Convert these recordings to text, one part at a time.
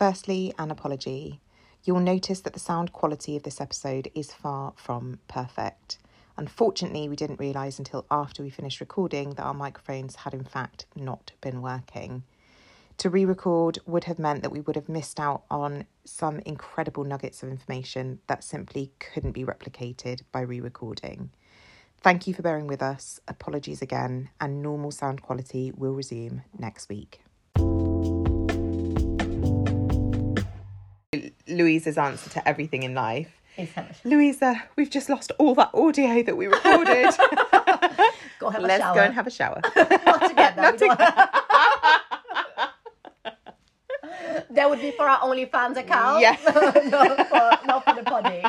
Firstly, an apology. You'll notice that the sound quality of this episode is far from perfect. Unfortunately, we didn't realise until after we finished recording that our microphones had in fact not been working. To re record would have meant that we would have missed out on some incredible nuggets of information that simply couldn't be replicated by re recording. Thank you for bearing with us. Apologies again, and normal sound quality will resume next week. Luiza's answer to everything in life. Luiza, we've just lost all that audio that we recorded. Go have Let's shower. go and have a shower. Not together. Not we that would be for our OnlyFans account. Yeah. not, for, not for the body.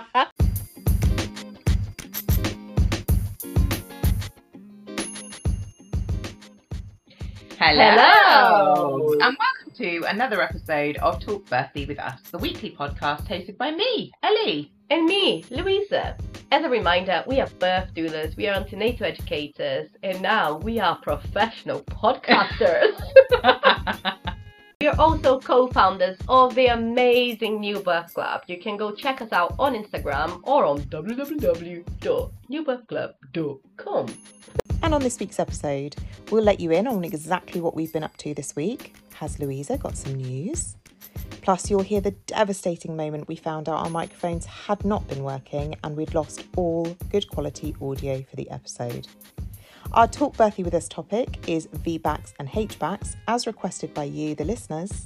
Hello. And welcome to another episode of Talk Birthy with Us, the weekly podcast hosted by me, Ellie. And me, Luiza. As a reminder, we are birth doulas, we are antenatal educators, and now we are professional podcasters. we are also co-founders of the amazing New Birth Club. You can go check us out on Instagram or on www.newbirthclub.com. And on this week's episode, we'll let you in on exactly what we've been up to this week. Has Luiza got some news? Plus, you'll hear the devastating moment we found out our microphones had not been working and we'd lost all good quality audio for the episode. Our Talk Birthy with Us topic is VBACs and HBACs, as requested by you, the listeners.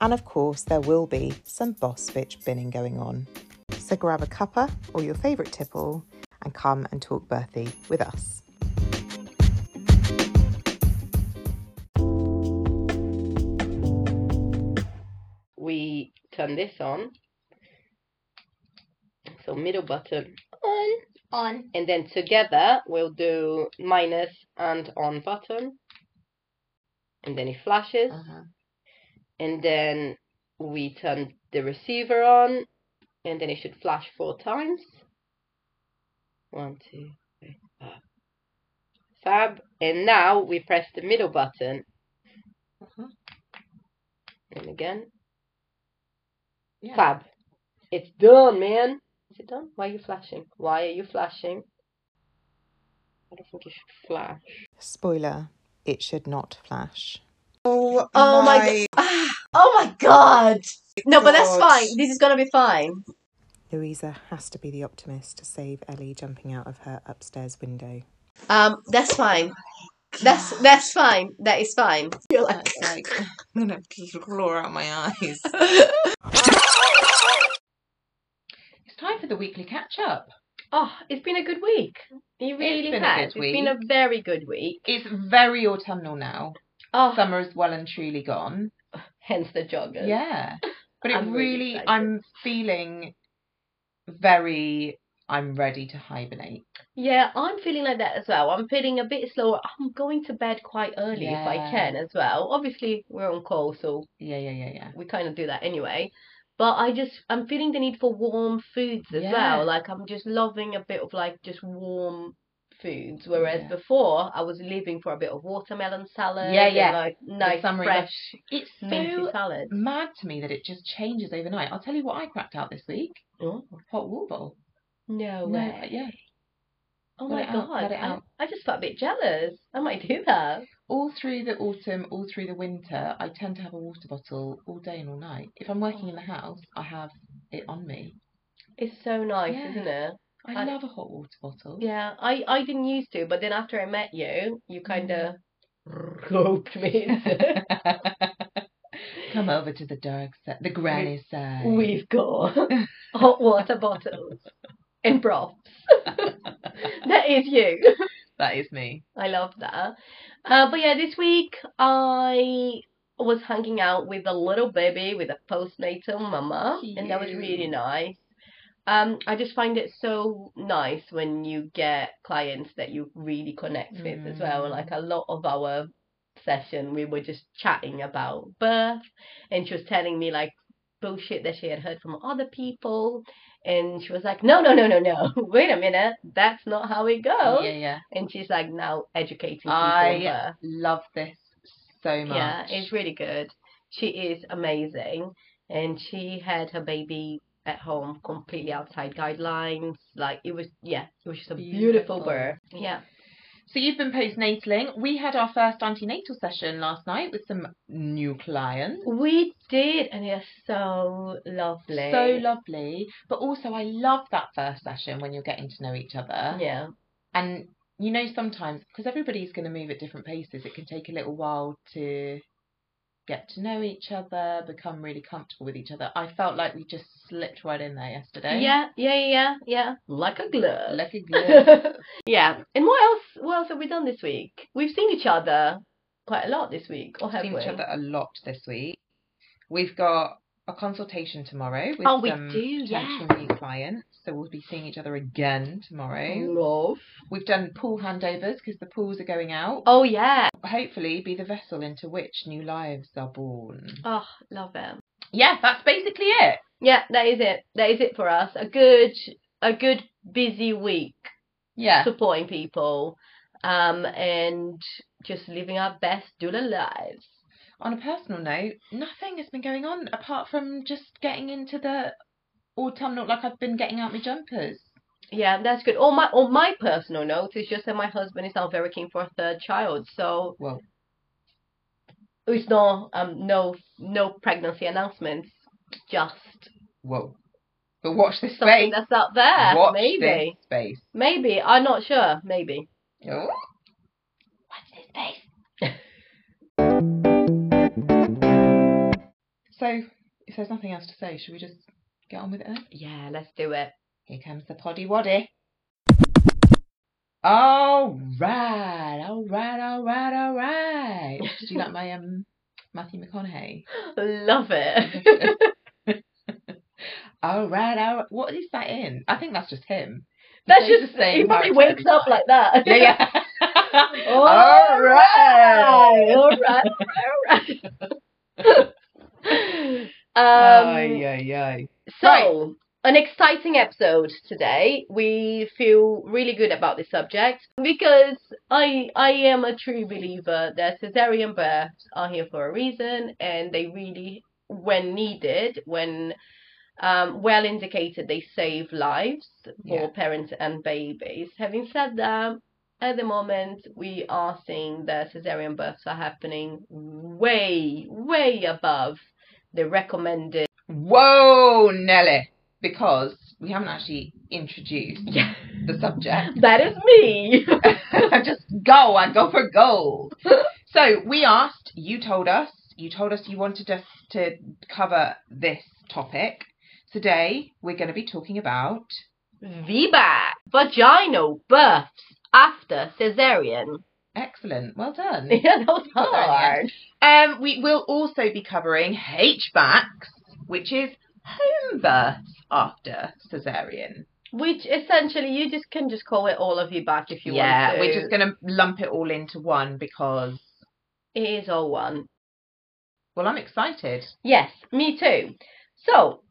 And of course, there will be some boss bitch binning going on. So grab a cuppa or your favourite tipple and come and talk birthy with us. Turn this on. So middle button on, on. and then together we'll do minus and on button. And then it flashes. and then we turn the receiver on and then it should flash four times one two three four fab and now we press the middle button Uh-huh. and again Yeah. fab it's done man is it done why are you flashing why are you flashing I don't think you should flash Spoiler, it should not flash. Oh, Oh my oh my god no but that's fine this is gonna be fine Luiza has to be the optimist to save Ellie jumping out of her upstairs window. Um, that's fine. That's that's fine. That is fine. You're like, like, I'm gonna claw out my eyes. It's time for the weekly catch up. oh, it's been a good week. It really been a has. good It's been a very good week. It's very autumnal now. Oh, Summer is well and truly gone. hence the joggers. Yeah. But it I'm really really, excited. I'm feeling very, I'm ready to hibernate. Yeah, I'm feeling like that as well. I'm feeling a bit slower. I'm going to bed quite early if I Yeah. can as well. Obviously, we're on call, so Yeah, yeah, yeah, yeah. we kind of do that anyway. But I just, I'm feeling the need for warm foods as Yeah. well. Like, I'm just loving a bit of like just warm foods. Whereas Yeah. before, I was living for a bit of watermelon salad. Yeah, and, yeah. like nice, fresh, It's so salad. mad to me that it just changes overnight. I'll tell you what I cracked out this week. Oh, Hot waffle. no No, way. yeah. Oh my it out, god. I. I just felt a bit jealous. I might do that. All through the autumn, all through the winter, I tend to have a water bottle all day and all night. If I'm working in the house, I have it on me. It's so nice, Yeah. isn't it? I, I- love a hot water bottle. Yeah, I, I didn't used to, but then after I met you, you kind of Mm. roped me into Come over to the dark side, the granny side. We've got hot water bottles and broths. that is you. That is me. I love that. Uh, but yeah, this week I was hanging out with a little baby with a postnatal mama, and that was really nice. Um, I just find it so nice when you get clients that you really connect with as well. Mm. Like a lot of our session, we were just chatting about birth, and she was telling me like bullshit that she had heard from other people. And she was like, no, no, no, no, no. Wait a minute. That's not how it goes. Yeah, yeah. And she's like now educating people I love this so much. Yeah, it's really good. She is amazing. and she had her baby at home completely outside guidelines. Like it was, yeah, it was just a beautiful, Beautiful. birth. Yeah. So you've been postnataling. We had our first antenatal session last night with some new clients. We did, and it's so lovely. So lovely. But also I love that first session when you're getting to know each other. Yeah. And you know sometimes because everybody's going to move at different paces, it can take a little while to get to know each other, become really comfortable with each other. I felt like we just slipped right in there yesterday. Yeah, yeah, yeah, yeah. Like a glove. Like a glove. yeah. And what else? What else have we done this week? We've seen each other quite a lot this week, or have seen we? each other a lot this week. We've got a consultation tomorrow with Oh, we some do, potential yeah. new clients. So we'll be seeing each other again tomorrow. Love. We've done pool handovers because the pools are going out. Oh yeah. Hopefully, be the vessel into which new lives are born. Oh, love it. Yeah, that's basically it. Yeah, that is it. That is it for us. A good, a good busy week Yeah. supporting people, um, and just living our best doula lives. On a personal note, nothing has been going on apart from just getting into the autumnal. Like I've been getting out my jumpers. Yeah, that's good. On my on my personal note, it's just that my husband is now very keen for a third child, so Well, it's no um no no pregnancy announcements, just whoa. But watch this something space. that's out there. Watch maybe, space. maybe I'm not sure. Maybe. Oh. So, if there's nothing else to say, should we just get on with it then? Yeah, let's do it. Here comes the poddy waddy. All right, all right, all right, all right. Did you like my um Matthew McConaughey? Love it. All right, all right. What is that in? I think that's just him. That's just the same he probably wakes up like that. Yeah, yeah. All all right. all right, all right, all right. Um, ay, ay. so, an exciting episode today. We feel really good about this subject because I I am a true believer that cesarean births are here for a reason, and they really, when needed, when um, well indicated, they save lives for Yeah. parents and babies. Having said that, at the moment, we are seeing that cesarean births are happening way, way above the recommended. Whoa, Nelly. Because we haven't actually introduced Yeah, the subject. that is me. I just go, I go for gold. so we asked, you told us, you told us you wanted us to cover this topic. Today we're going to be talking about VBAC, vaginal births after cesarean. Excellent, well done. Yeah, that was Got there in the hard. Um, we will also be covering HBACs, which is home births after cesarean. Which essentially you just can just call it all of you back if you yeah, want to. we're just going to lump it all into one because, It is all one. well, I'm excited. Yes, me too. So,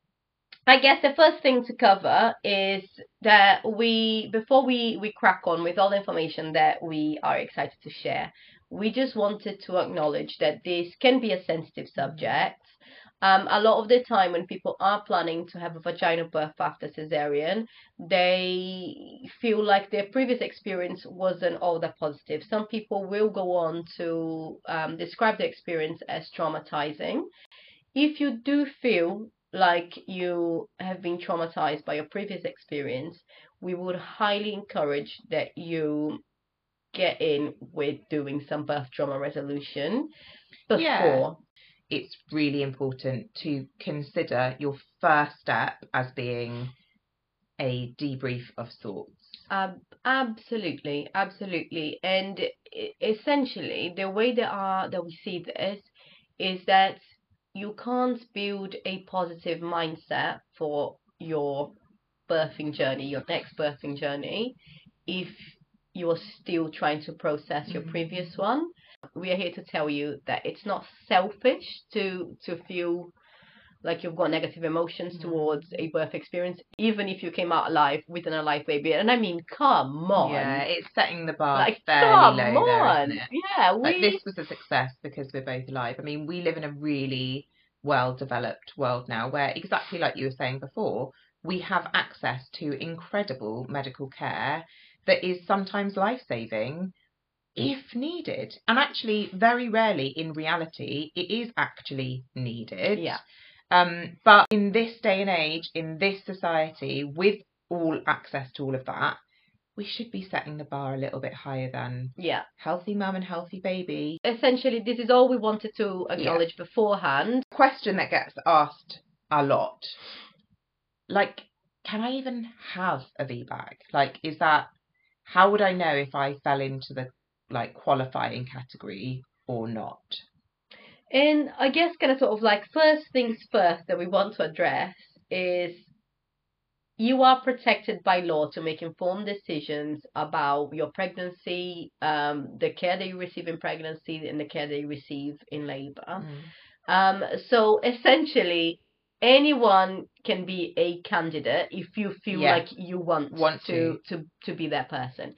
I guess the first thing to cover is that we, before we, we crack on with all the information that we are excited to share, we just wanted to acknowledge that this can be a sensitive subject. Um, a lot of the time, when people are planning to have a vaginal birth after cesarean, they feel like their previous experience wasn't all that positive. Some people will go on to um, describe the experience as traumatizing. If you do feel like you have been traumatized by your previous experience, we would highly encourage that you get in with doing some birth trauma resolution before. Yeah. It's really important to consider your first step as being a debrief of sorts. Ab- absolutely, absolutely. And essentially, the way that are that we see this is that you can't build a positive mindset for your birthing journey, your next birthing journey, if you're still trying to process your Mhm. previous one. We are here to tell you that it's not selfish to to feel like you've got negative emotions Mhm. towards a birth experience, even if you came out alive with an alive baby. And I mean, come on. Yeah, it's setting the bar like, fairly come low on. there, isn't it? Yeah, we. Like this was a success because we're both alive. I mean, we live in a really well developed world now where, exactly like you were saying before, we have access to incredible medical care that is sometimes life saving if needed. And actually, very rarely in reality, it is actually needed. Yeah. Um, but in this day and age, in this society, with all access to all of that, we should be setting the bar a little bit higher than Yeah. healthy mum and healthy baby. Essentially, this is all we wanted to acknowledge beforehand. Question that gets asked a lot. Like, can I even have a VBAC? Like, is that how would I know if I fell into the like qualifying category or not? And I guess kind of sort of like first things first that we want to address is you are protected by law to make informed decisions about your pregnancy, um, the care that you receive in pregnancy, and the care that you receive in labor. Mm. Um, so essentially, anyone can be a candidate if you feel Yeah. like you want, Want to, to to be that person.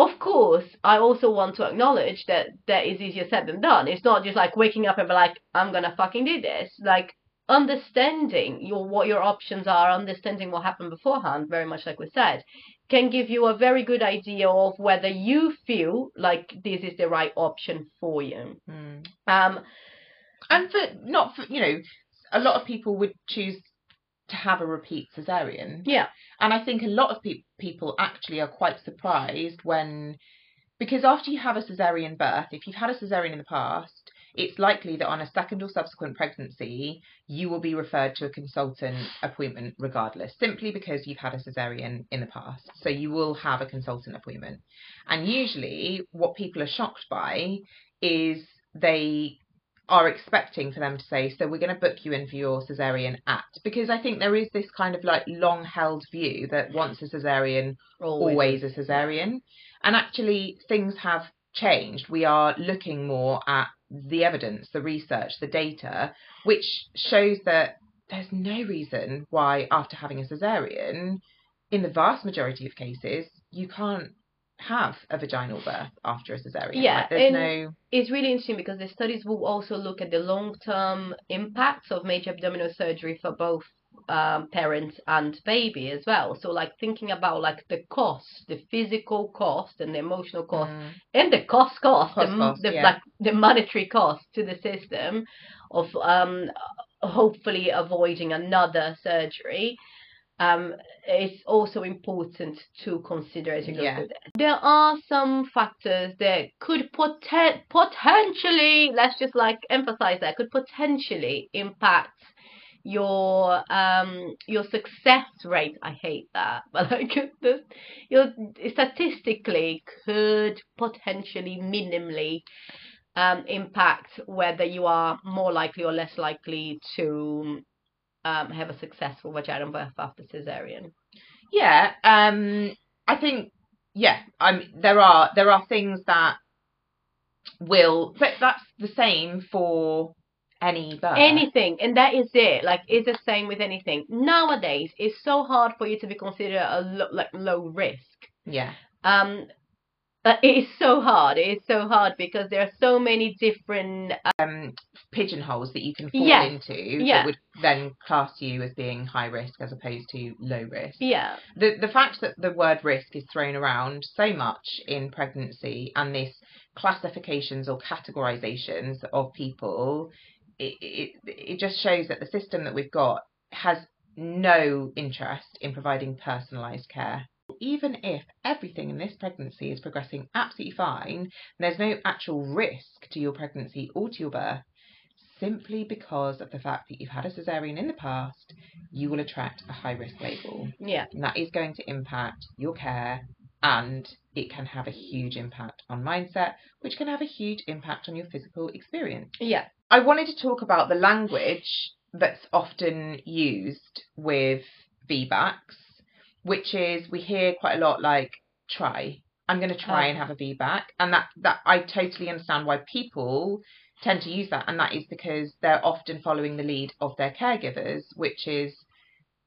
Of course, I also want to acknowledge that that is easier said than done. It's not just like waking up and be like, I'm gonna fucking do this. Like understanding your what your options are, understanding what happened beforehand, very much like we said, can give you a very good idea of whether you feel like this is the right option for you. Mm. Um, And for not for you know, a lot of people would choose to have a repeat cesarean. yeah, And I think a lot of pe- people actually are quite surprised when, because after you have a cesarean birth, if you've had a cesarean in the past, it's likely that on a second or subsequent pregnancy, you will be referred to a consultant appointment regardless, simply because you've had a cesarean in the past. So you will have a consultant appointment. And usually, what people are shocked by is they are expecting for them to say, so we're going to book you in for your cesarean at, because I think there is this kind of like long held view that once a cesarean, always a cesarean. And actually, things have changed. We are looking more at the evidence, the research, the data, which shows that there's no reason why, after having a cesarean, in the vast majority of cases, you can't have a vaginal birth after a cesarean. Yeah, Like, there's no. it's really interesting because the studies will also look at the long-term impacts of major abdominal surgery for both um, parents and baby as well. So like thinking about like the cost, the physical cost and the emotional cost Mm, and the cost cost, Cost the, cost, the yeah. like the monetary cost to the system of um hopefully avoiding another surgery. Um, it's also important to consider as you go Yeah. through this. There are some factors that could poten- potentially, let's just like emphasize that, could potentially impact your um your success rate i hate that but like the your statistically could potentially minimally um impact whether you are more likely or less likely to um have a successful vaginal birth after cesarean Yeah, um, I think yeah. I'm there are there are things that will, but that's the same for any birth. anything and that is it like it's the same with anything nowadays it's so hard for you to be considered a lo- like low risk Yeah, um uh, it is so hard it is so hard because there are so many different um, pigeonholes that you can fall Yeah, into yeah. that would then class you as being high risk as opposed to low risk. yeah The the fact that the word risk is thrown around so much in pregnancy and this classifications or categorizations of people, it, it it just shows that the system that we've got has no interest in providing personalised care. Even if everything in this pregnancy is progressing absolutely fine, there's no actual risk to your pregnancy or to your birth, simply because of the fact that you've had a cesarean in the past, you will attract a high risk label. yeah And that is going to impact your care and it can have a huge impact on mindset, which can have a huge impact on your physical experience. yeah I wanted to talk about the language that's often used with VBACs, which is we hear quite a lot like try. I'm going to try and oh. have a VBAC, and that that I totally understand why people tend to use that, and that is because they're often following the lead of their caregivers, which is,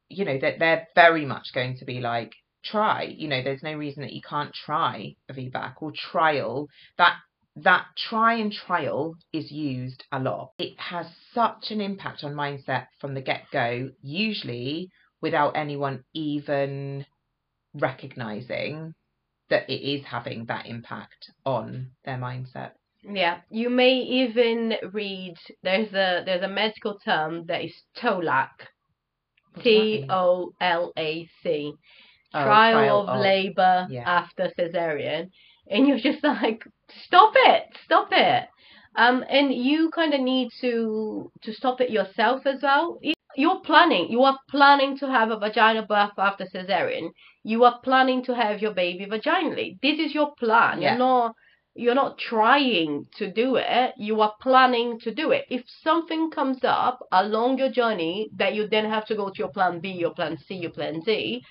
you know, that they're very much going to be like try. You know, there's no reason that you can't try a VBAC or trial. That that try and trial is used a lot. It has such an impact on mindset from the get go, usually without anyone even recognizing that it is having that impact on their mindset. Yeah, you may even read there's a there's a medical term that is TOLAC, T O L A C, Oh, trial, trial of, of- labor yeah. after cesarean, and you're just like, stop it, stop it. Um, and you kind of need to to stop it yourself as well. You're planning. You are planning to have a vaginal birth after cesarean. You are planning to have your baby vaginally. This is your plan. Yeah. You're not you're not trying to do it. You are planning to do it. If something comes up along your journey that you then have to go to your plan B, your plan C, your plan D,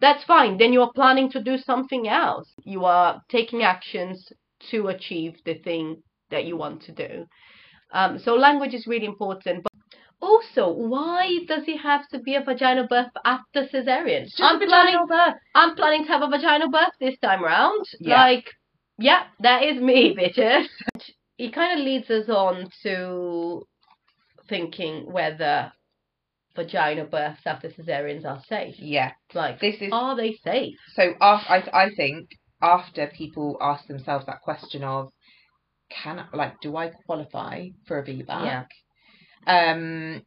that's fine. Then you are planning to do something else. You are taking actions to achieve the thing that you want to do. Um, so language is really important. Also, why does he have to be a vaginal birth after cesarean? A vaginal birth. I'm planning to have a vaginal birth this time around. Yeah. Like, yeah, that is me, bitches. He kind of leads us on to thinking whether vaginal births after cesareans are safe. Yeah, Like, this is are they safe? so. Af- I I think after people ask themselves that question of, can like, do I qualify for a VBAC? Yeah. Um,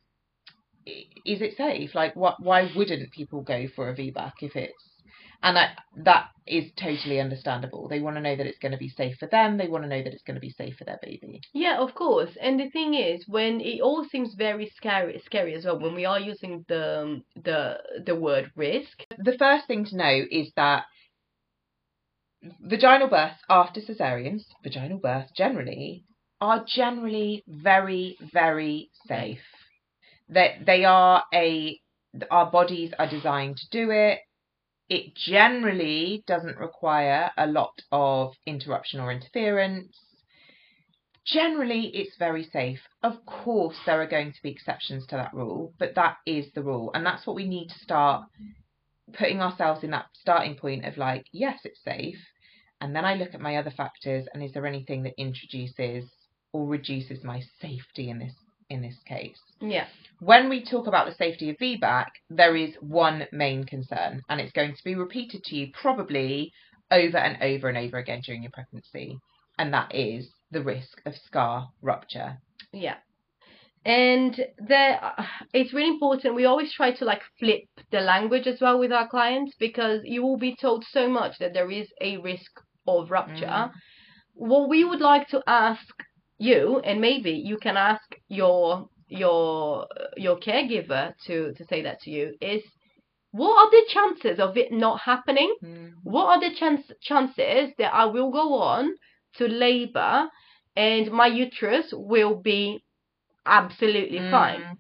is it safe? Like, what? Why wouldn't people go for a VBAC if it's and I, that is totally understandable. They want to know that it's going to be safe for them. They want to know that it's going to be safe for their baby. Yeah, of course. And the thing is, when it all seems very scary, scary as well, when we are using the the the word risk. The first thing to know is that vaginal births after cesareans, vaginal births generally, are generally very, very safe. That they are a, our bodies are designed to do it. It generally doesn't require a lot of interruption or interference. Generally, it's very safe. Of course, there are going to be exceptions to that rule, but that is the rule. And that's what we need to start putting ourselves in that starting point of like, yes, it's safe. And then I look at my other factors and is there anything that introduces or reduces my safety in this in this case? Yeah. When we talk about the safety of VBAC, there is one main concern, and it's going to be repeated to you probably over and over and over again during your pregnancy, and that is the risk of scar rupture. Yeah. And there, uh, it's really important. We always try to like flip the language as well with our clients because you will be told so much that there is a risk of rupture. Mm. What we would like to ask you, and maybe you can ask your your your caregiver to to say that to you, is what are the chances of it not happening? Mm. what are the chance, chances that I will go on to labor and my uterus will be absolutely fine? Mm.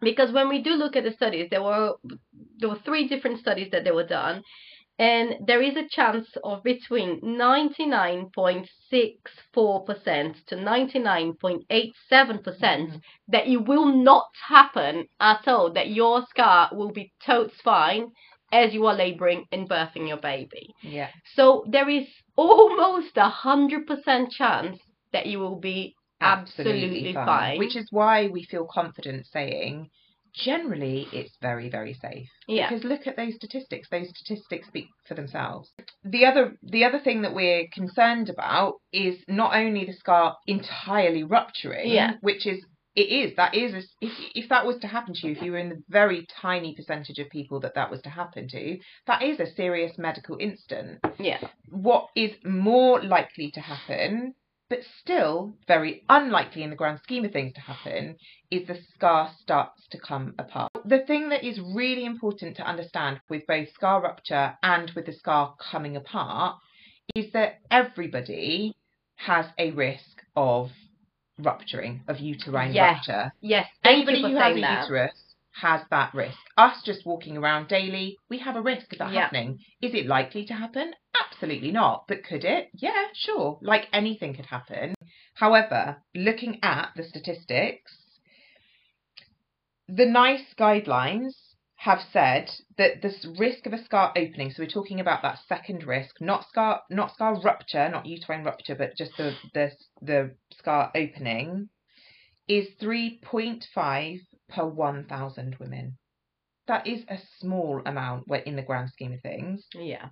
Because when we do look at the studies, there were there were three different studies that they were done, and there is a chance of between 99.64% to 99.87% Mhm. that it will not happen at all, that your scar will be totes fine as you are laboring and birthing your baby. Yeah. So there is almost a hundred percent chance that you will be absolutely, fine. Which is why we feel confident saying generally it's very, very safe. yeah, Because look at those statistics. Those statistics speak for themselves. The other the other thing that we're concerned about is not only the scar entirely rupturing, Yeah. which is it is that is a, if if that was to happen to you, if you were in the very tiny percentage of people that that was to happen to, that is a serious medical incident. yeah, What is more likely to happen, but still very unlikely in the grand scheme of things to happen, is the scar starts to come apart. The thing that is really important to understand with both scar rupture and with the scar coming apart is that everybody has a risk of rupturing, of uterine Yes. rupture. yes. Anybody who has a that. uterus has that risk. Us just walking around daily, we have a risk of that Yeah. happening. Is it likely to happen? Absolutely not. But could it? Yeah, sure. Like anything could happen. However, looking at the statistics, the NICE guidelines have said that this risk of a scar opening, so we're talking about that second risk, not scar, not scar rupture, not uterine rupture, but just the the, the scar opening, is 3.5 per 1,000 women. That is a small amount in the grand scheme of things. Yeah.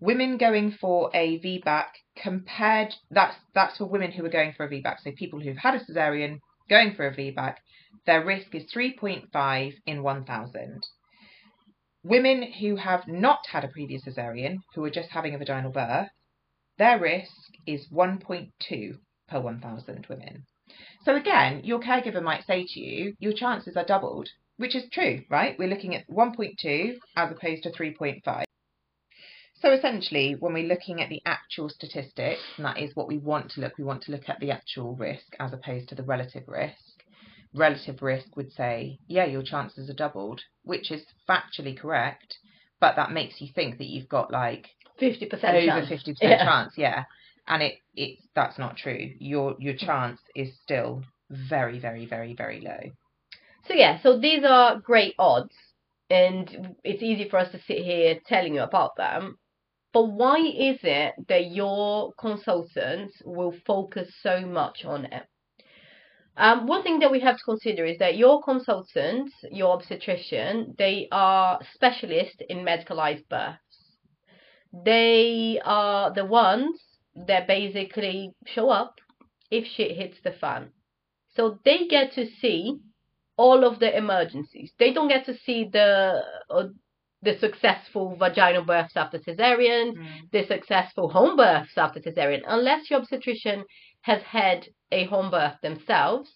Women going for a VBAC compared that's that's for women who are going for a VBAC. So people who've had a cesarean going for a VBAC, their risk is 3.5 in 1,000. Women who have not had a previous cesarean, who are just having a vaginal birth, their risk is 1.2 per 1,000 women. So again, your caregiver might say to you, your chances are doubled, which is true, right? We're looking at 1.2 as opposed to 3.5. So essentially, when we're looking at the actual statistics, and that is what we want to look, we want to look at the actual risk as opposed to the relative risk. Relative risk would say, yeah, your chances are doubled, which is factually correct, but that makes you think that you've got like 50% over chance. 50% Yeah. chance, yeah. And it, it that's not true. Your your chance is still very, very, very, very low. So yeah, so these are great odds, and it's easy for us to sit here telling you about them. But why is it that your consultants will focus so much on it? Um, one thing that we have to consider is that your consultants, your obstetrician, they are specialists in medicalized births. They are the ones that basically show up if shit hits the fan. So they get to see all of the emergencies. They don't get to see the uh, the successful vaginal births after cesarean, the successful home births after cesarean, unless your obstetrician has had a home birth themselves.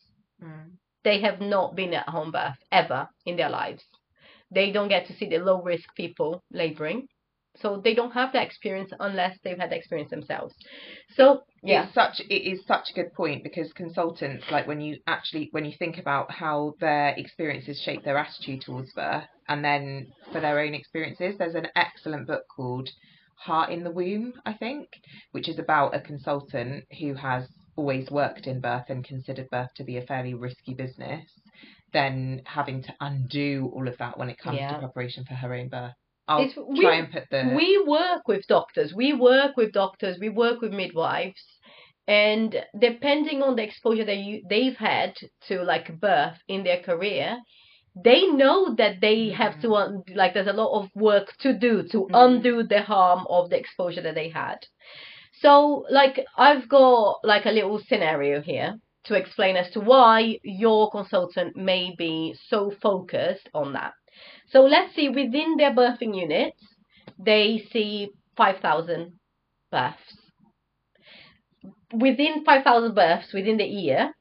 They have not been at home birth ever in their lives. They don't get to see the low risk people laboring. So they don't have that experience unless they've had the experience themselves. So yeah, It's such it is such a good point because consultants, like when you actually when you think about how their experiences shape their attitude towards birth, and then for their own experiences, there's an excellent book called Heart in the Womb, I think, which is about a consultant who has always worked in birth and considered birth to be a fairly risky business, then having to undo all of that when it comes Yeah. to preparation for her own birth. I'll It's- try we- and put the we work with doctors. We work with doctors. We work with midwives. And depending on the exposure that you they've had to like birth in their career they know that they have to un- like there's a lot of work to do to Mhm. undo the harm of the exposure that they had. So like i've got like a little scenario here to explain as to why your consultant may be so focused on that so let's see within their birthing units they see 5,000 births. Within 5,000 births within the year,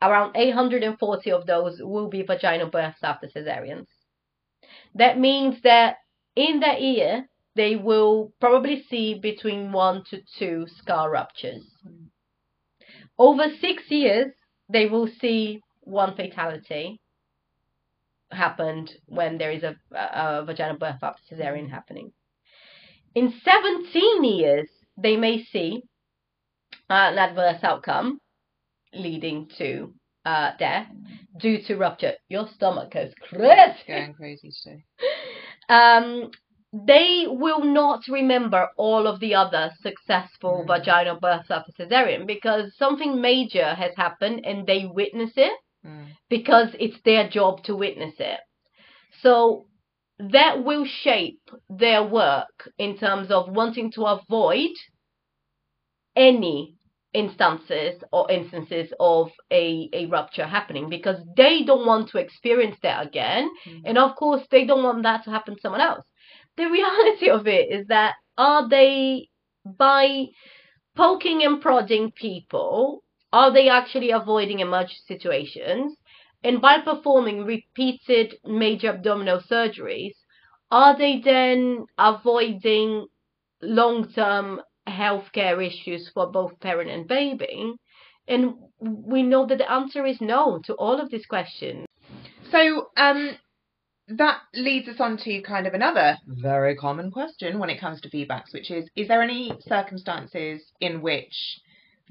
around 840 of those will be vaginal births after cesareans. That means that in that year, they will probably see between one to two scar ruptures. Over six years, they will see one fatality happened when there is a, a, a vaginal birth after cesarean happening. In 17 years, they may see uh, an adverse outcome leading to uh, death due to rupture. Your stomach goes crazy. going crazy today. Um, they will not remember all of the other successful Mm. vaginal births after cesarean because something major has happened and they witness it Mm. because it's their job to witness it. So that will shape their work in terms of wanting to avoid any instances or instances of a, a rupture happening because they don't want to experience that again. Mhm. And of course, they don't want that to happen to someone else. The reality of it is that are they, by poking and prodding people, are they actually avoiding emergency situations? And by performing repeated major abdominal surgeries, are they then avoiding long term healthcare issues for both parent and baby? And we know that the answer is no to all of these questions. So, um, that leads us on to kind of another very common question when it comes to VBACs, which is: Is there any circumstances in which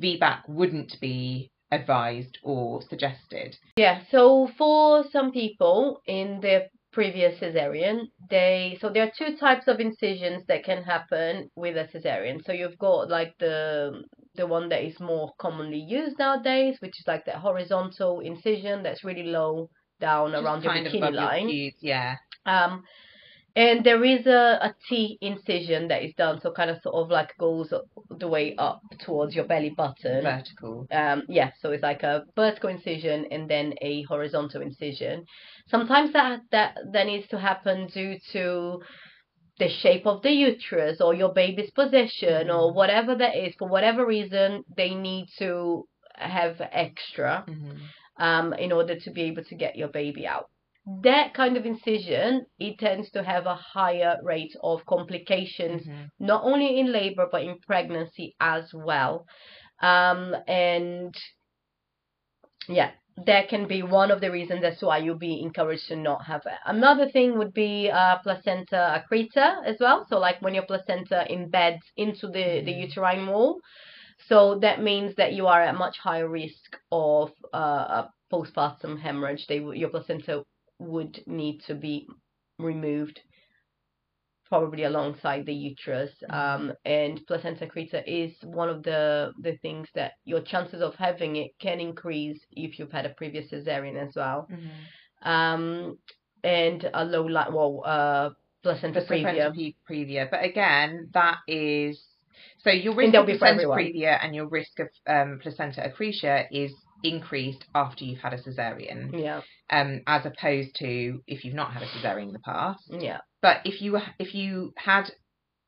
VBAC wouldn't be advised or suggested? Yeah, so for some people in their previous cesarean, they so there are two types of incisions that can happen with a cesarean. So you've got like the the one that is more commonly used nowadays, which is like the horizontal incision that's really low down Just around your bikini your line. pubes, yeah. Um, and there is a, a T incision that is done, so kind of sort of like goes the way up towards your belly button. Vertical. Um, yeah, so it's like a vertical incision and then a horizontal incision. Sometimes that that that needs to happen due to the shape of the uterus or your baby's position or Mhm. whatever that is. For whatever reason, they need to have extra Mhm. um, in order to be able to get your baby out. That kind of incision, it tends to have a higher rate of complications, Mhm. not only in labor but in pregnancy as well. Um, and yeah, that can be one of the reasons that's why you'll be encouraged to not have it. Another thing would be uh, placenta accreta as well. So like when your placenta embeds into the, the Mhm. uterine wall. So that means that you are at much higher risk of uh, a postpartum hemorrhage. They, your placenta would need to be removed probably alongside the uterus. Um, and placenta accreta is one of the, the things that your chances of having it can increase if you've had a previous cesarean as well. Mhm. Um, and a low light, well, uh, placenta previa. pre- previa. But again, that is so your risk of placenta previa and your risk of um, placenta accreta is increased after you've had a cesarean, Yeah, um, as opposed to if you've not had a cesarean in the past. yeah, But if you if you had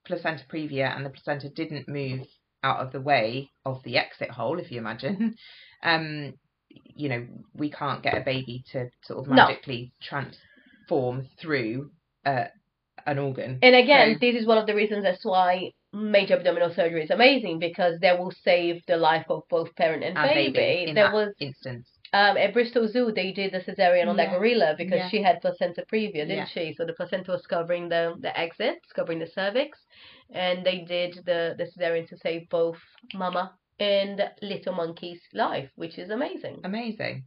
placenta previa and the placenta didn't move out of the way of the exit hole, if you imagine, um, you know, we can't get a baby to sort of No. magically transform through uh, an organ. And again, So- this is one of the reasons that's why major abdominal surgery is amazing because that will save the life of both parent and, And baby. baby in there that was instance. um, at Bristol Zoo they did the cesarean on that gorilla because Yeah. she had placenta previa, didn't Yeah. she? So the placenta was covering the the exits, covering the cervix, and they did the the cesarean to save both mama and little monkey's life, which is amazing. Amazing.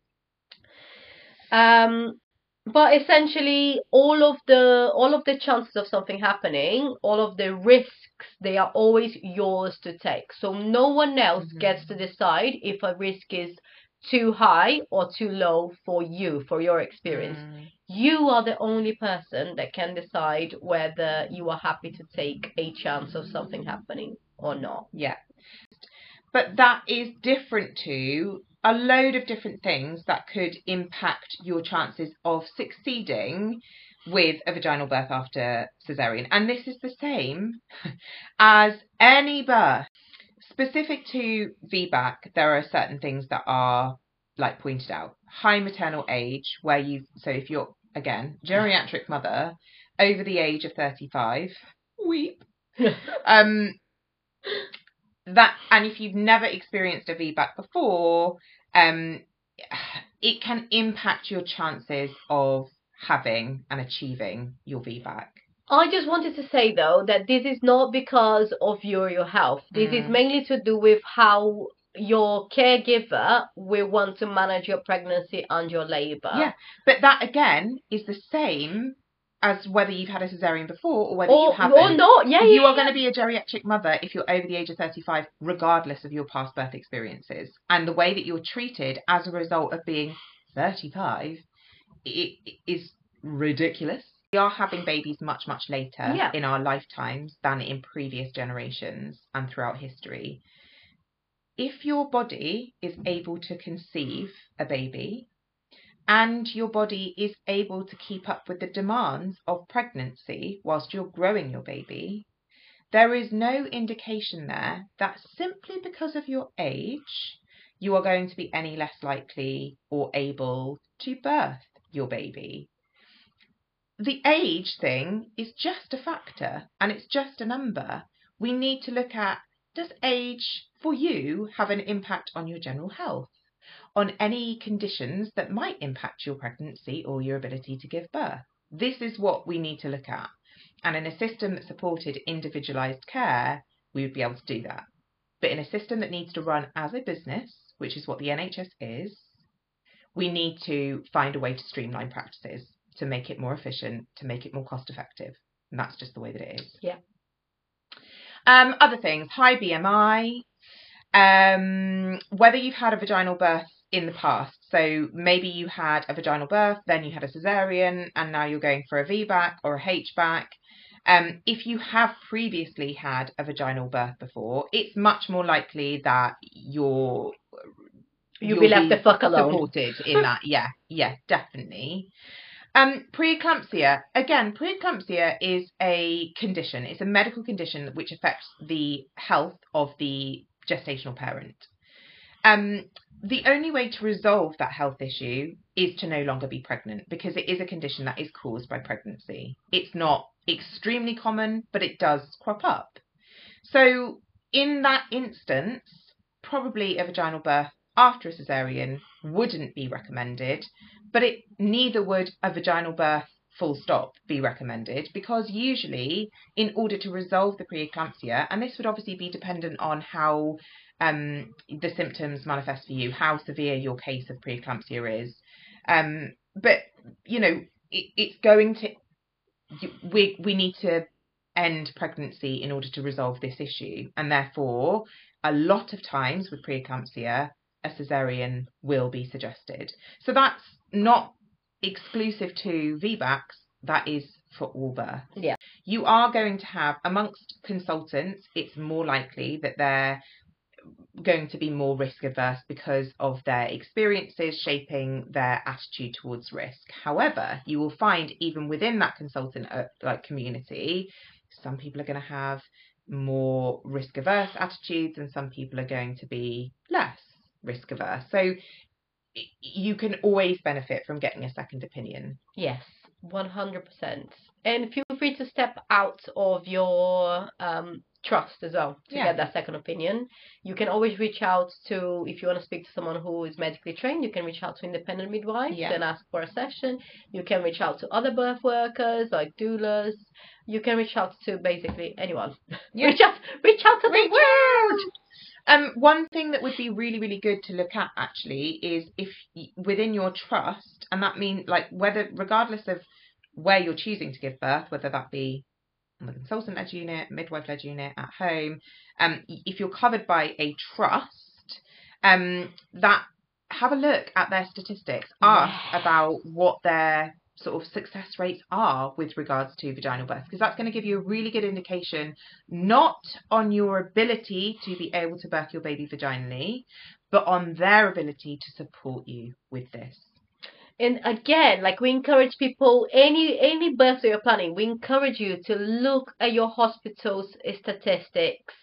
Um, but essentially, all of the all of the chances of something happening, all of the risks, they are always yours to take. So no one else Mhm. gets to decide if a risk is too high or too low for you, for your experience. Mm. You are the only person that can decide whether you are happy to take a chance of something happening or not. Yeah. But that is different to a load of different things that could impact your chances of succeeding with a vaginal birth after cesarean. And this is the same as any birth. Specific to VBAC, there are certain things that are like pointed out. High maternal age, where you so if you're again geriatric mother over the age of 35, weep. um that and if you've never experienced a VBAC before, um, it can impact your chances of having and achieving your VBAC. I just wanted to say though that this is not because of your your health. This is Mm. mainly to do with how your caregiver will want to manage your pregnancy and your labor. Yeah, but that again is the same as whether you've had a cesarean before or whether Or, you haven't. or not. Yeah, you yeah, are going to be a geriatric mother if you're over the age of 35, regardless of your past birth experiences. And the way that you're treated as a result of being 35 i- i- is ridiculous. We are having babies much, much later Yeah. in our lifetimes than in previous generations and throughout history. If your body is able to conceive a baby and your body is able to keep up with the demands of pregnancy whilst you're growing your baby, there is no indication there that simply because of your age, you are going to be any less likely or able to birth your baby. The age thing is just a factor and it's just a number. We need to look at does age for you have an impact on your general health? On any conditions that might impact your pregnancy or your ability to give birth. This is what we need to look at. And in a system that supported individualised care, we would be able to do that. But in a system that needs to run as a business, which is what the NHS is, we need to find a way to streamline practices to make it more efficient, to make it more cost effective. And that's just the way that it is. Yeah. Um, other things, high BMI, um, whether you've had a vaginal birth in the past. So maybe you had a vaginal birth, then you had a cesarean, and now you're going for a VBAC or a HBAC. Um, if you have previously had a vaginal birth before, it's much more likely that you're You'll be left the fuck alone. supported in that. Yeah, yeah, definitely. Um, preeclampsia. Again, preeclampsia is a condition. It's a medical condition which affects the health of the gestational parent. Um, the only way to resolve that health issue is to no longer be pregnant because it is a condition that is caused by pregnancy. It's not extremely common, but it does crop up. So, in that instance, probably a vaginal birth after a cesarean wouldn't be recommended, but it neither would a vaginal birth full stop be recommended because usually in order to resolve the preeclampsia and this would obviously be dependent on how um, the symptoms manifest for you how severe your case of preeclampsia is um, but you know it, it's going to we we need to end pregnancy in order to resolve this issue and therefore a lot of times with preeclampsia a cesarean will be suggested so that's not exclusive to VBACs, that is for all births. Yeah. You are going to have, amongst consultants, it's more likely that they're going to be more risk averse because of their experiences shaping their attitude towards risk. However, you will find even within that consultant uh, like community, some people are going to have more risk averse attitudes and some people are going to be less risk averse. So you can always benefit from getting a second opinion. Yes, 100%. And feel free to step out of your um, trust as well to Yeah. get that second opinion. You can always reach out to, if you want to speak to someone who is medically trained, you can reach out to independent midwives Yeah. and ask for a session. You can reach out to other birth workers like doulas. You can reach out to basically anyone. Yeah. reach out, reach out to the Reach world. Um, one thing that would be really, really good to look at actually is if within your trust, and that means like whether, regardless of where you're choosing to give birth, whether that be on the consultant led unit, midwife led unit, at home, um, if you're covered by a trust, um, that have a look at their statistics, ask Yeah. about what their sort of success rates are with regards to vaginal birth, because that's going to give you a really good indication not on your ability to be able to birth your baby vaginally, but on their ability to support you with this. And again, like we encourage people, any any birth that you're planning, we encourage you to look at your hospital's statistics.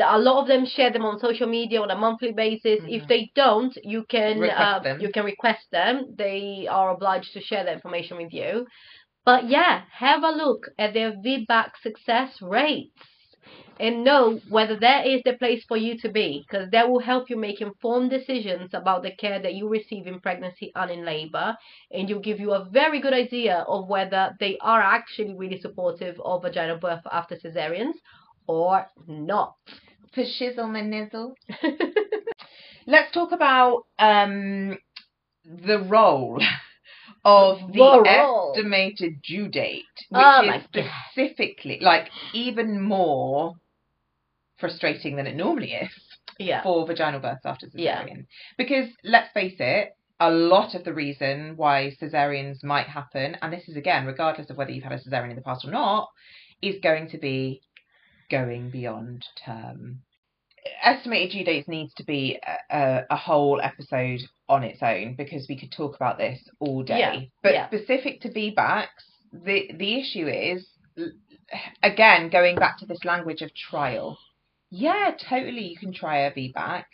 A lot of them share them on social media on a monthly basis. If Mhm. they don't, you can uh, you can request them. They are obliged to share that information with you. But yeah, have a look at their VBAC success rates and know whether that is the place for you to be because that will help you make informed decisions about the care that you receive in pregnancy and in labor and will give you a very good idea of whether they are actually really supportive of vaginal birth after cesareans or not. For shizzle my nizzle. Let's talk about um, the role of the, estimated due date, which Oh is my God. specifically like even more frustrating than it normally is yeah. for vaginal births after Yeah. cesarean. Because let's face it, a lot of the reason why cesareans might happen, and this is again, regardless of whether you've had a cesarean in the past or not, is going to be going beyond term. Estimated due dates needs to be a, a, a whole episode on its own because we could talk about this all day. Yeah, But yeah. specific to VBACs, the the issue is again going back to this language of trial. Yeah, totally, you can try a VBAC,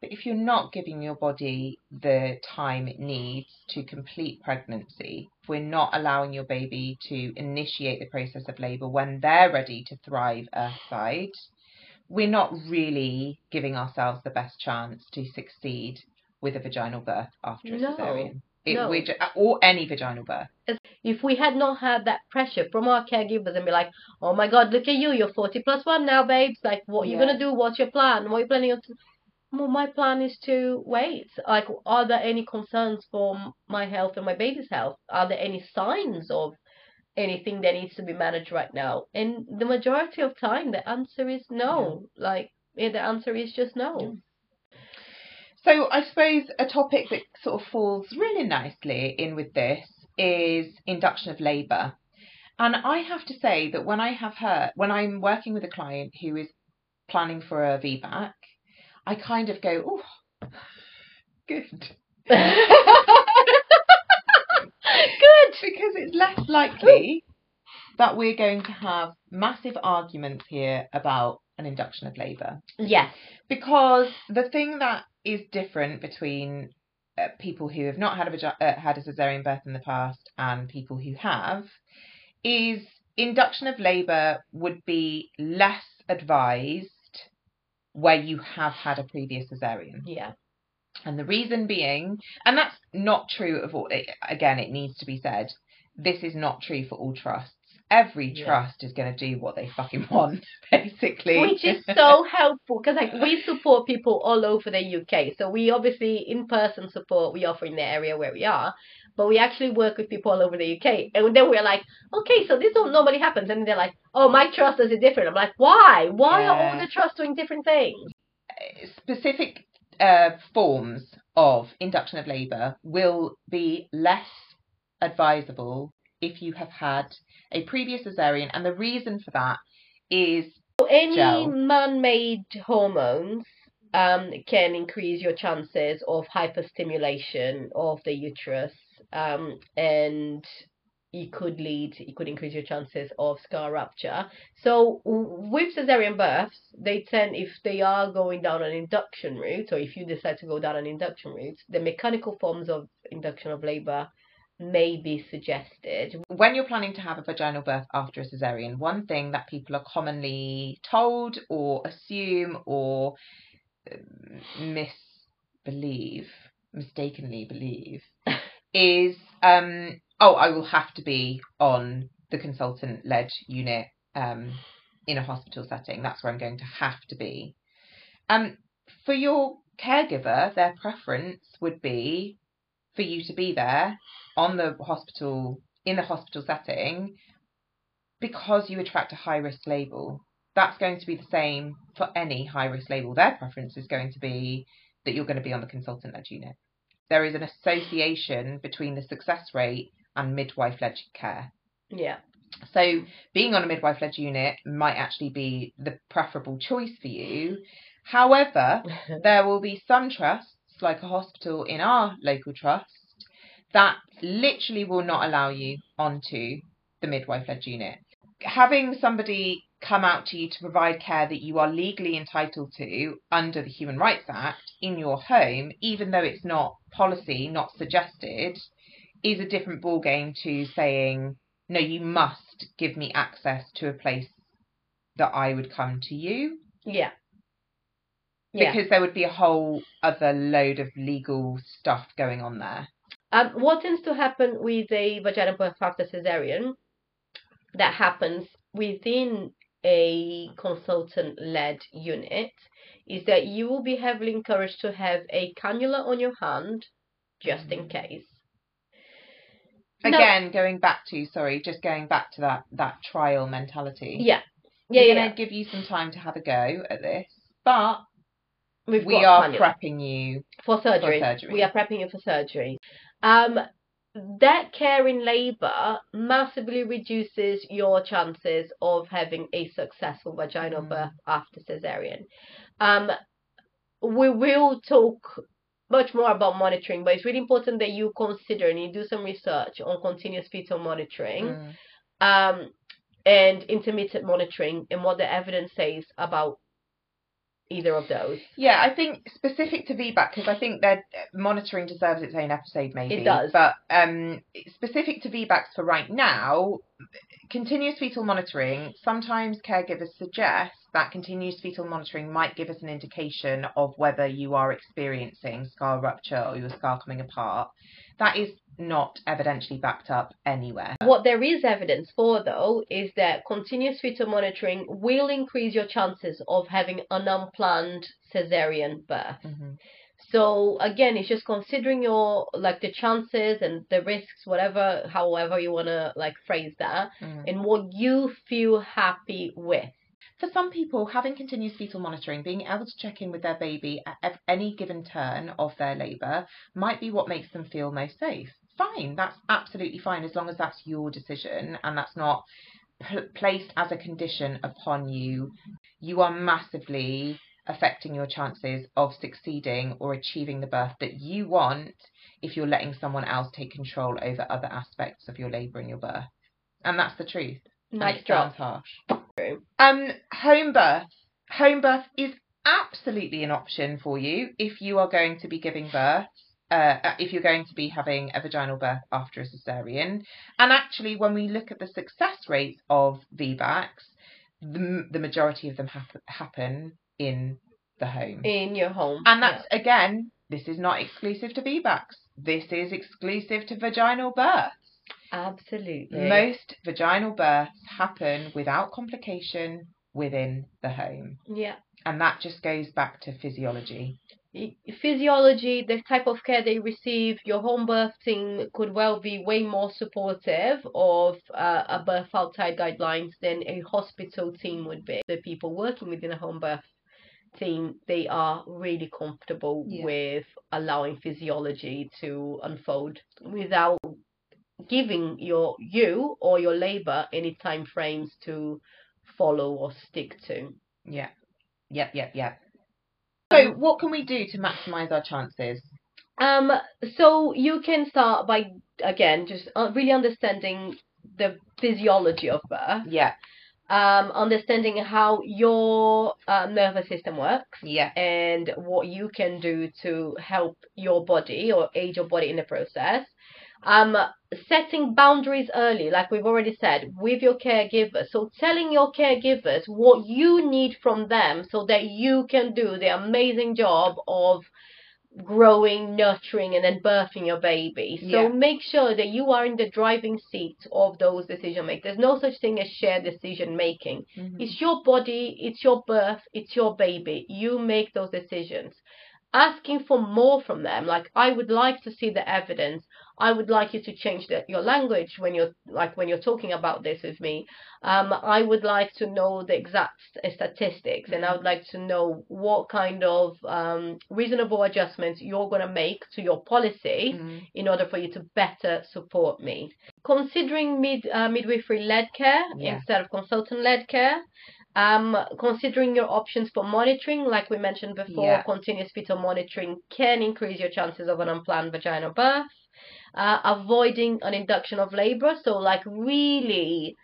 but if you're not giving your body the time it needs to complete pregnancy, if we're not allowing your baby to initiate the process of labour when they're ready to thrive earthside, we're not really giving ourselves the best chance to succeed with a vaginal birth after a No, cesarean. It, no. we're ju- or any vaginal birth. If we had not had that pressure from our caregivers and be like, oh my god, look at you, you're 40 plus one now, babes. Like, what you Yeah. gonna do? What's your plan? What are you planning on? To... well, my plan is to wait. Like, are there any concerns for my health and my baby's health? Are there any signs of anything that needs to be managed right now? And the majority of time, the answer is no. Yeah. Like, yeah, the answer is just no. Yeah. So I suppose a topic that sort of falls really nicely in with this is induction of labour. And I have to say that when I have heard, when I'm working with a client who is planning for a VBAC, I kind of go, oh, good. good. Because it's less likely that we're going to have massive arguments here about an induction of labour. Yes. Because the thing that is different between uh, people who have not had a uh, had a cesarean birth in the past and people who have is induction of labour would be less advised where you have had a previous cesarean. Yeah. And the reason being, and that's not true of all, again, it needs to be said, this is not true for all trusts. Every yeah. trust is going to do what they fucking want, basically. Which is so helpful because like we support people all over the UK. So we obviously in person support we offer in the area where we are, but we actually work with people all over the UK. And then we're like, okay, so this don't normally happens. And they're like, oh, my trust does it different. I'm like, why? Why yeah. are all the trusts doing different things? Specific uh, forms of induction of labour will be less advisable if you have had a previous cesarean. And the reason for that is any man-made hormones um, can increase your chances of hyperstimulation of the uterus um, and it could lead, it could increase your chances of scar rupture. So with cesarean births, they tend, if they are going down an induction route, or if you decide to go down an induction route, the mechanical forms of induction of labor may be suggested. When you're planning to have a vaginal birth after a cesarean, one thing that people are commonly told or assume or um, misbelieve, mistakenly believe, is um, oh, I will have to be on the consultant led unit um, in a hospital setting. That's where I'm going to have to be. Um, for your caregiver, their preference would be for you to be there on the hospital in the hospital setting because you attract a high risk label. That's going to be the same for any high risk label. Their preference is going to be that you're going to be on the consultant led unit there is an association between the success rate and midwife led care. Yeah. So being on a midwife led unit might actually be the preferable choice for you. However, there will be some trusts, like a hospital in our local trust, that literally will not allow you onto the midwife led unit. Having somebody come out to you to provide care that you are legally entitled to under the Human Rights Act in your home, even though it's not policy, not suggested, is a different ballgame to saying, no, you must give me access to a place that I would come to you. Yeah. Because there would be a whole other load of legal stuff going on there. Um, what tends to happen with a vaginal birth after cesarean that happens within a consultant led unit is that you will be heavily encouraged to have a cannula on your hand just in case. Again, going back to sorry, just going back to that that trial mentality. Yeah, yeah, We're yeah. going to give you some time to have a go at this, but We've we are prepping you for surgery. for surgery. We are prepping you for surgery. Um, that care in labor massively reduces your chances of having a successful vaginal mm. birth after cesarean. Um, we will talk much more about monitoring, but it's really important that you consider and you do some research on continuous fetal monitoring mm. um, and intermittent monitoring and what the evidence says about either of those. Yeah, I think specific to VBAC because I think that monitoring deserves its own episode, maybe. It does. But um, specific to VBACs for right now, continuous fetal monitoring. Sometimes caregivers suggest that continuous fetal monitoring might give us an indication of whether you are experiencing scar rupture or your scar coming apart. That is not evidentially backed up anywhere. What there is evidence for, though, is that continuous fetal monitoring will increase your chances of having an unplanned cesarean birth. Mm-hmm. So again, it's just considering your like the chances and the risks, whatever, however you wanna like phrase that, Mm. and what you feel happy with. For some people, having continuous fetal monitoring, being able to check in with their baby at any given turn of their labour, might be what makes them feel most safe. Fine, that's absolutely fine as long as that's your decision and that's not pl- placed as a condition upon you. You are massively affecting your chances of succeeding or achieving the birth that you want if you're letting someone else take control over other aspects of your labour and your birth. And that's the truth. And Nice it drop. sounds harsh. Um, home birth. Home birth is absolutely an option for you if you are going to be giving birth. Uh, if you're going to be having a vaginal birth after a cesarean, and actually, when we look at the success rates of VBACs, the, the majority of them hap- happen in the home. In your home. And that's again, this is not exclusive to VBACs. This is exclusive to vaginal births. Absolutely. Most vaginal births happen without complication within the home. yeah. And that just goes back to physiology. physiology, the type of care they receive, your home birth team could well be way more supportive of uh, a birth outside guidelines than a hospital team would be. The people working within a home birth team, they are really comfortable Yeah. with allowing physiology to unfold without giving your you or your labor any time frames to follow or stick to. Yeah. Yep, yep, yep. So, what can we do to maximise our chances? Um, so you can start by again just uh, really understanding the physiology of birth, Yeah, um, understanding how your uh, nervous system works, yeah, and what you can do to help your body or aid your body in the process. Um, setting boundaries early, like we've already said, with your caregivers. So telling your caregivers what you need from them so that you can do the amazing job of growing, nurturing, and then birthing your baby. So Yeah. make sure that you are in the driving seat of those decision makers. There's no such thing as shared decision making. Mhm. It's your body, it's your birth, it's your baby. You make those decisions. Asking for more from them, like I would like to see the evidence. I would like you to change the, your language when you're like when you're talking about this with me. Um, I would like to know the exact statistics, and I would like to know what kind of um, reasonable adjustments you're going to make to your policy Mhm. in order for you to better support me. Considering mid uh, midwifery led care Yeah. instead of consultant led care. Um, considering your options for monitoring, like we mentioned before, Yeah. continuous fetal monitoring can increase your chances of an unplanned vaginal birth. Uh, avoiding an induction of labor, so like really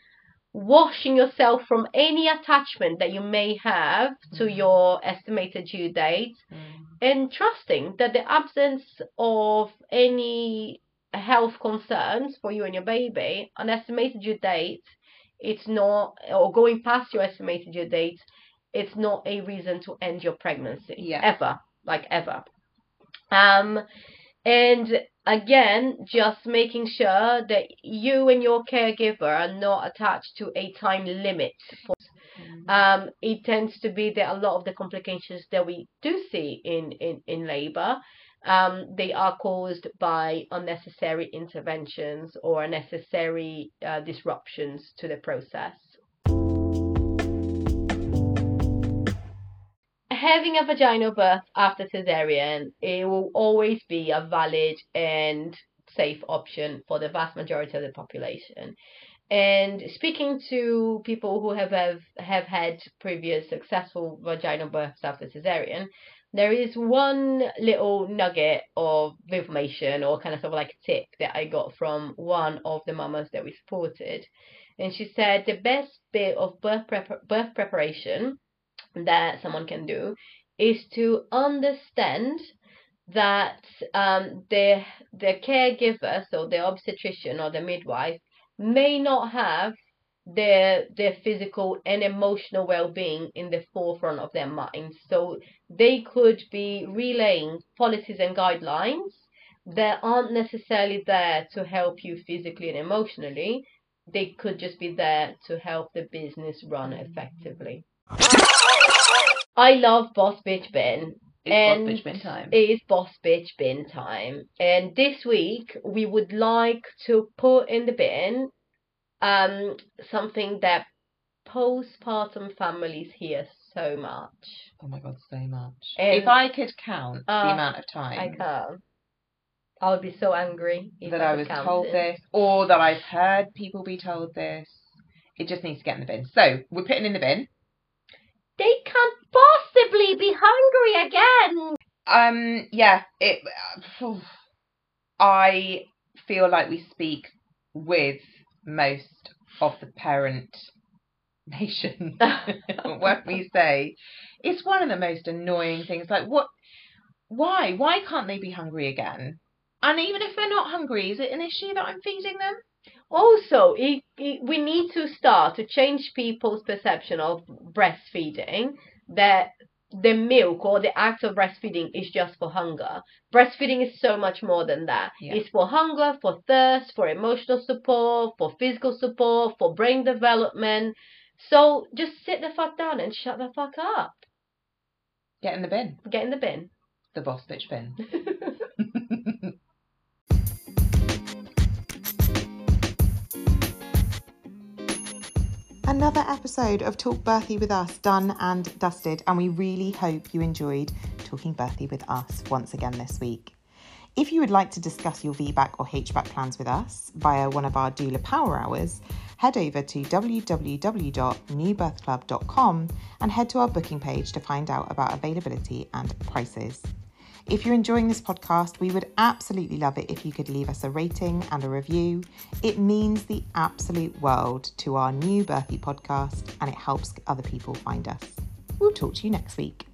washing yourself from any attachment that you may have to Mhm. your estimated due date Mhm. and trusting that the absence of any health concerns for you and your baby, an estimated due date, it's not, or going past your estimated due date, it's not a reason to end your pregnancy. Yeah. Ever. Like ever. Um, and again, just making sure that you and your caregiver are not attached to a time limit for um, it tends to be that a lot of the complications that we do see in, in, in labor, um, they are caused by unnecessary interventions or unnecessary uh, disruptions to the process. Having a vaginal birth after cesarean, it will always be a valid and safe option for the vast majority of the population. And speaking to people who have have, have had previous successful vaginal births after cesarean, there is one little nugget of information or kind of sort of like a tip that I got from one of the mamas that we supported. And she said the best bit of birth prep- birth preparation that someone can do is to understand that um, the the caregiver, so the obstetrician or the midwife, may not have their their physical and emotional well-being in the forefront of their minds. So they could be relaying policies and guidelines they aren't necessarily there to help you physically and emotionally. They could just be there to help the business run effectively. I love Boss Bitch Bin. It's And boss bitch bin time. It is Boss Bitch Bin time. And this week we would like to put in the bin um something that postpartum families hear so much. Oh my god, so much. And- if I could count Uh, the amount of I time can't. I would be so angry if that I could was count told this, or that I've heard people be told this, it just needs to get in the bin. So we're putting in the bin. They can't possibly be hungry again. Um, yeah, it. I feel like we speak with most of the parent nation when we say it's one of the most annoying things. Like, what? Why? Why can't they be hungry again? And even if they're not hungry, is it an issue that I'm feeding them? Also, it, it, we need to start to change people's perception of breastfeeding. That the milk or the act of breastfeeding is just for hunger. Breastfeeding is so much more than that. Yeah. It's for hunger, for thirst, for emotional support, for physical support, for brain development. So just sit the fuck down and shut the fuck up. Get in the bin. Get in the bin. The boss bitch bin. Another episode of Talk Birthy with Us done and dusted, and we really hope you enjoyed talking birthy with us once again this week. If you would like to discuss your VBAC or HBAC plans with us via one of our doula power hours, head over to www.newbirthclub.com and head to our booking page to find out about availability and prices. If you're enjoying this podcast, we would absolutely love it if you could leave us a rating and a review. It means the absolute world to our new Birthy podcast and it helps other people find us. We'll talk to you next week.